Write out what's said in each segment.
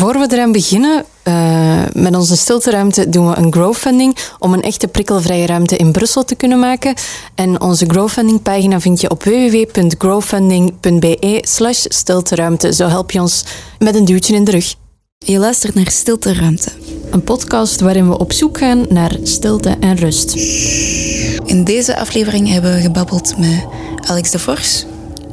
Voor we eraan beginnen, uh, met onze stilteruimte doen we een growfunding om een echte prikkelvrije ruimte in Brussel te kunnen maken. En onze growfunding pagina vind je op www.growfunding.be slash stilteruimte. Zo help je ons met een duwtje in de rug. Je luistert naar Stilteruimte. Een podcast waarin we op zoek gaan naar stilte en rust. In deze aflevering hebben we gebabbeld met Alex de Vors.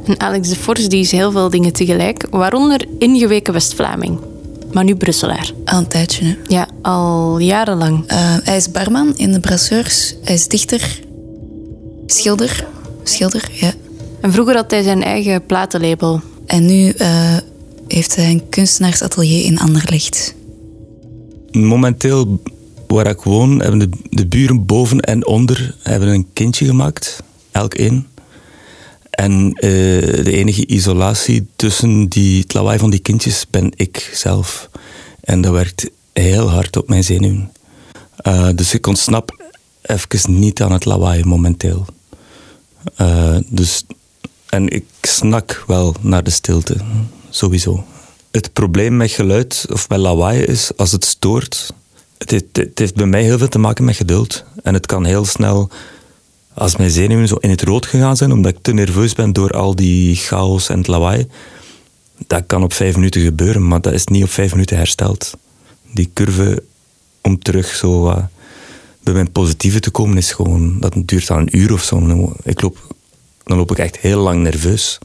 En Alex de Vors die is heel veel dingen tegelijk, waaronder ingeweken West-Vlaming maar nu Brusselaar. Al een tijdje, hè? Ja, al jarenlang. Uh, hij is barman in de Brasseurs. Hij is dichter, schilder. Schilder, ja. En vroeger had hij zijn eigen platenlabel. En nu uh, heeft hij een kunstenaarsatelier in Anderlecht. Momenteel, waar ik woon, hebben de, de buren boven en onder hebben een kindje gemaakt. Elk één. En uh, de enige isolatie tussen die, het lawaai van die kindjes ben ik zelf. En dat werkt heel hard op mijn zenuwen. Uh, dus ik ontsnap even niet aan het lawaai momenteel. Uh, dus, en ik snak wel naar de stilte, sowieso. Het probleem met geluid of met lawaai is, als het stoort, het het heeft bij mij heel veel te maken met geduld. En het kan heel snel als mijn zenuwen zo in het rood gegaan zijn, omdat ik te nerveus ben door al die chaos en het lawaai, dat kan op vijf minuten gebeuren, maar dat is niet op vijf minuten hersteld. Die curve om terug zo bij mijn positieve te komen is gewoon, dat duurt dan een uur of zo. Ik loop, dan loop ik echt heel lang nerveus.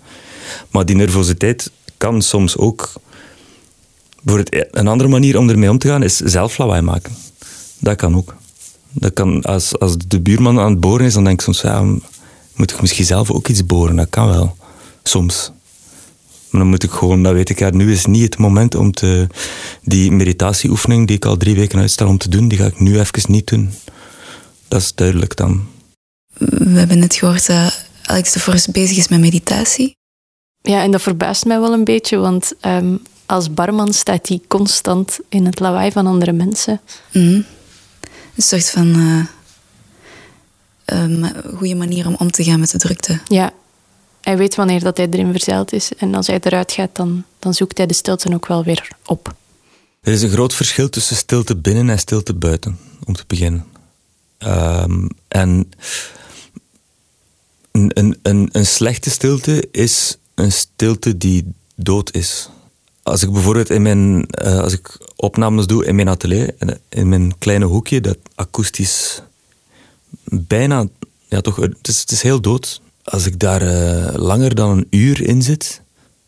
Maar die nervositeit kan soms ook. Een andere manier om ermee om te gaan is zelf lawaai maken. Dat kan ook. Dat kan, als, als de buurman aan het boren is, dan denk ik soms, ja, moet ik misschien zelf ook iets boren? Dat kan wel. Soms. Maar dan moet ik gewoon, dat weet ik, ja, nu is niet het moment om te, die meditatieoefening die ik al drie weken uitstel om te doen, die ga ik nu even niet doen. Dat is duidelijk dan. We hebben net gehoord dat Alex de Forst bezig is met meditatie. Ja, en dat verbaast mij wel een beetje, want um, als barman staat hij constant in het lawaai van andere mensen. Mm een soort van uh, um, goede manier om om te gaan met de drukte. Ja, hij weet wanneer dat hij erin verzeild is. En als hij eruit gaat, dan, dan zoekt hij de stilte ook wel weer op. Er is een groot verschil tussen stilte binnen en stilte buiten, om te beginnen. Um, en een, een, een, een slechte stilte is een stilte die dood is als ik bijvoorbeeld in mijn, uh, als ik opnames doe in mijn atelier, in mijn kleine hoekje, dat akoestisch bijna, ja toch, het is, het is heel dood. Als ik daar langer dan een uur in zit,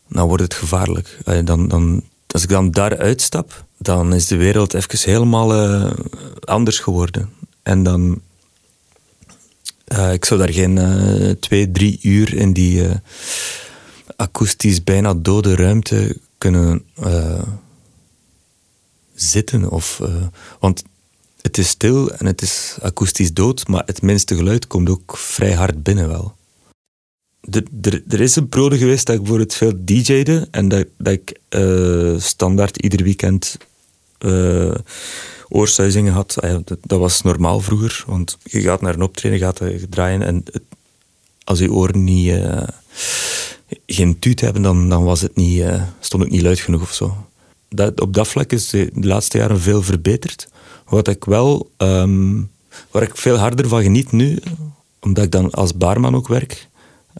dan wordt het gevaarlijk. Dan, dan, als ik dan daar uitstap, dan is de wereld even helemaal anders geworden. En dan, ik zou daar geen twee, drie uur in die akoestisch bijna dode ruimte kunnen uh, zitten. Of, uh, want het is stil en het is akoestisch dood, maar het minste geluid komt ook vrij hard binnen wel. Er, is een periode geweest dat ik voor het veel DJ'de en dat, dat ik uh, standaard ieder weekend uh, oorsuizingen had. Ah dat, was normaal vroeger, want je gaat naar een optreden, gaat draaien en als je oren niet geen tuut hebben, dan, dan was het niet, uh, stond het niet luid genoeg of zo. Dat, op dat vlak is de, laatste jaren veel verbeterd. Wat ik wel, um, waar ik veel harder van geniet nu, omdat ik dan als baarman ook werk.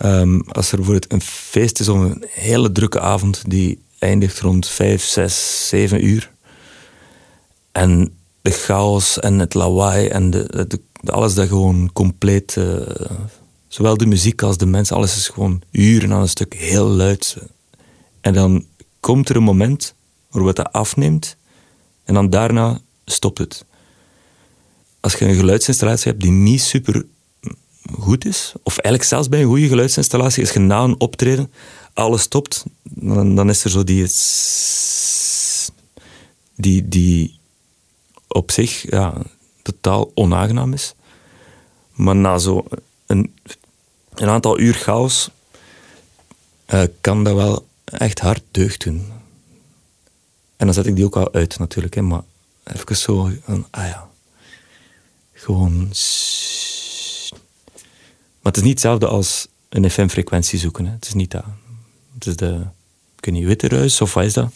Um, als er bijvoorbeeld een feest is of een hele drukke avond die eindigt rond vijf, zes, zeven uur. En de chaos en het lawaai en de, alles dat gewoon compleet uh, Zowel de muziek als de mensen, alles is gewoon uren aan een stuk heel luid. En dan komt er een moment waarop het afneemt en dan daarna stopt het. Als je een geluidsinstallatie hebt die niet super goed is, of eigenlijk zelfs bij een goede geluidsinstallatie, als je na een optreden alles stopt, dan, dan is er zo die, die, die op zich ja, totaal onaangenaam is. Maar na zo een een aantal uur chaos uh, kan dat wel echt hard deugd doen. En dan zet ik die ook al uit natuurlijk, hè, maar even zo, ah ja, gewoon. Maar het is niet hetzelfde als een FM-frequentie zoeken. Hè. Het is niet dat. Het is de, ik weet niet, witte ruis of wat is dat?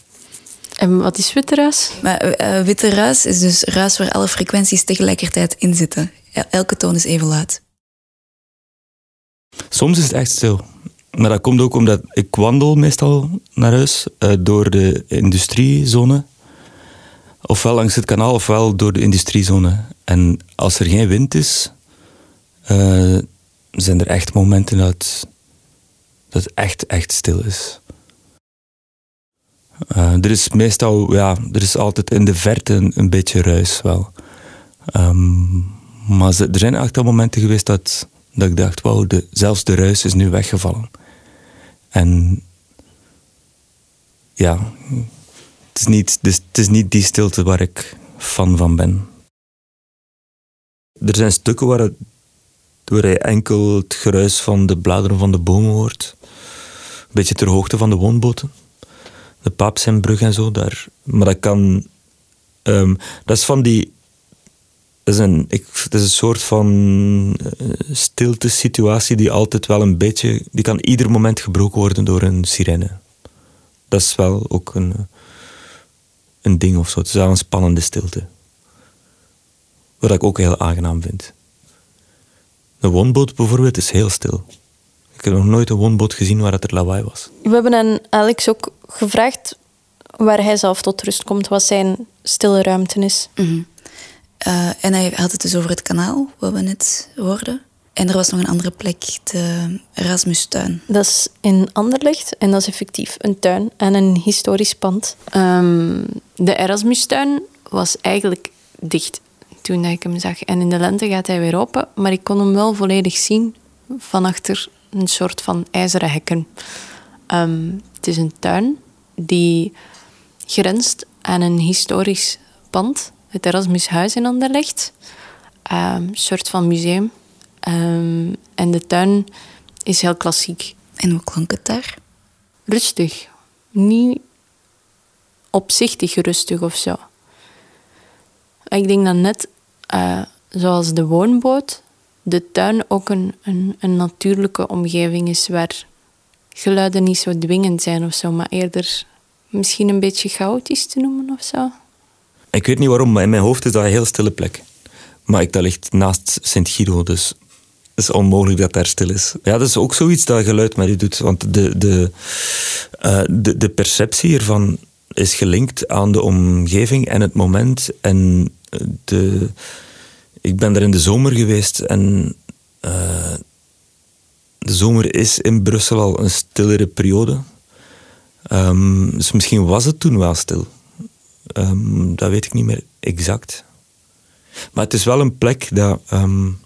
En wat is witte ruis? Maar eh, witte ruis is dus ruis waar alle frequenties tegelijkertijd in zitten. Elke toon is even luid. Soms is het echt stil. Maar dat komt ook omdat ik wandel meestal naar huis uh, door de industriezone. Ofwel langs het kanaal, ofwel door de industriezone. En als er geen wind is, uh, zijn er echt momenten dat, dat het echt, echt stil is. Uh, er is meestal, ja, er is altijd in de verte een, beetje ruis wel. Um, maar er zijn echt al momenten geweest dat, dat ik dacht, wauw, de, zelfs de ruis is nu weggevallen. En ja, het is niet, dus, het is niet die stilte waar ik fan van ben. Er zijn stukken waar, het, je enkel het geruis van de bladeren van de bomen hoort. Een beetje ter hoogte van de woonboten. De Paapsheimbrug en zo. Daar. Maar dat kan... Um, dat is van die is een, ik, het is een soort van uh, stilte situatie die altijd wel een beetje... Die kan ieder moment gebroken worden door een sirene. Dat is wel ook een, een ding of zo. Het is wel een spannende stilte. Wat ik ook heel aangenaam vind. Een woonboot bijvoorbeeld is heel stil. Ik heb nog nooit een woonboot gezien waar het er lawaai was. We hebben aan Alex ook gevraagd waar hij zelf tot rust komt, wat zijn stille ruimte is. Mm uh, en hij had het dus over het kanaal, wat we net hoorden. En er was nog een andere plek, de Erasmustuin. Dat is in Anderlecht en dat is effectief een tuin en een historisch pand. Um, de Erasmustuin was eigenlijk dicht toen ik hem zag. En in de lente gaat hij weer open, maar ik kon hem wel volledig zien van achter een soort van ijzeren hekken. Um, het is een tuin die grenst aan een historisch pand het Erasmushuis in Anderlecht. Ehm, een soort van museum. Um, en de tuin is heel klassiek. En hoe klonk het daar? Rustig. Niet opzichtig rustig of zo. Ik denk dat net uh, zoals de woonboot, de tuin ook een, een, een, natuurlijke omgeving is waar geluiden niet zo dwingend zijn of zo, maar eerder misschien een beetje chaotisch te noemen of zo. Ik weet niet waarom, maar in mijn hoofd is dat een heel stille plek. Maar ik, dat ligt naast Sint-Giro, dus het is onmogelijk dat daar stil is. Ja, dat is ook zoiets dat geluid met je doet. Want de, de, uh, de, de perceptie ervan is gelinkt aan de omgeving en het moment. En de, ik ben er in de zomer geweest en uh, de zomer is in Brussel al een stillere periode. Um, dus misschien was het toen wel stil. Um, dat weet ik niet meer exact. Maar het is wel een plek dat. Um,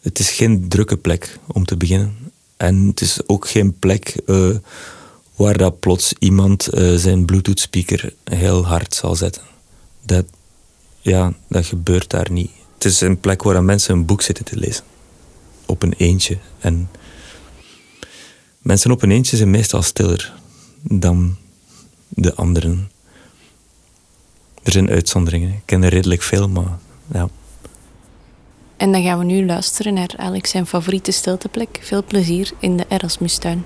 het is geen drukke plek om te beginnen. En het is ook geen plek uh, waar dat plots iemand uh, zijn Bluetooth speaker heel hard zal zetten. Dat, ja, dat gebeurt daar niet. Het is een plek waar mensen een boek zitten te lezen. Op een eentje. En mensen op een eentje zijn meestal stiller dan de anderen. Er zijn uitzonderingen. Ik ken er redelijk veel, maar ja. En dan gaan we nu luisteren naar Alex zijn favoriete stilteplek. Veel plezier in de Erasmustuin.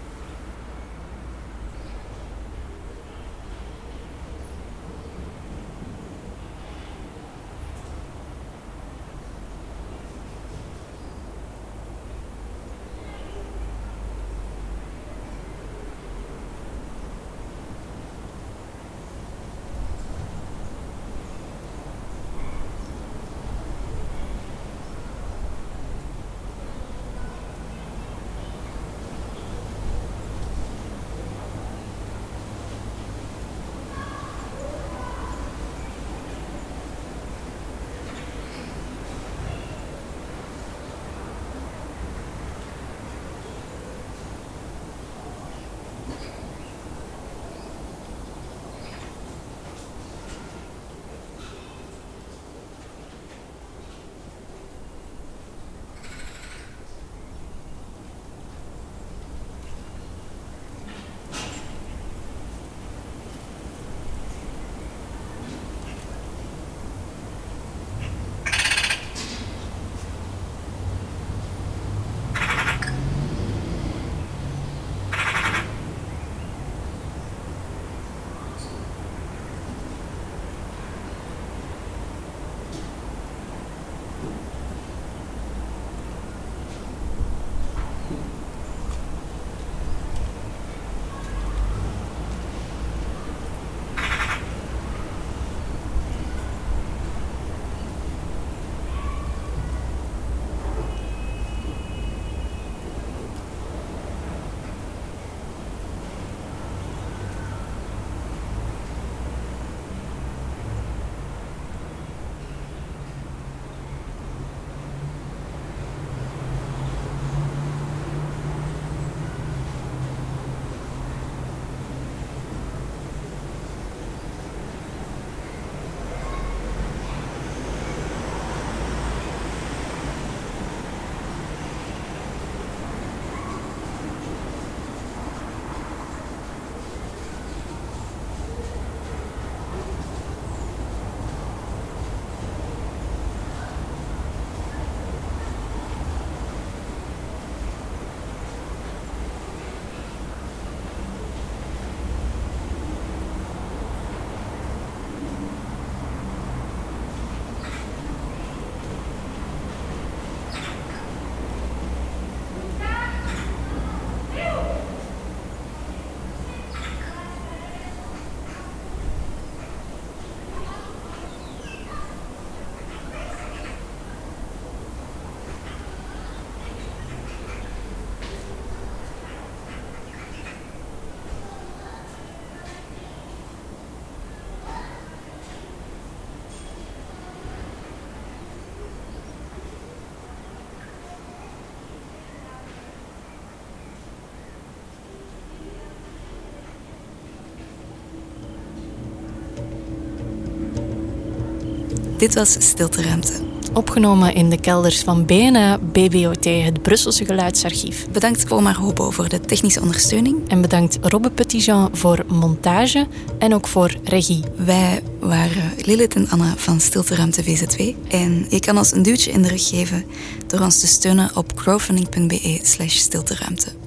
Dit was Stilteruimte. Opgenomen in de kelders van BNA BBOT, het Brusselse Geluidsarchief. Bedankt Omar Hobo voor de technische ondersteuning. En bedankt Robbe Petitjean voor montage en ook voor regie. Wij waren Lilith en Anna van Stilteruimte VZ2. En je kan ons een duwtje in de rug geven door ons te steunen op crowdfunding.be slash stilteruimte.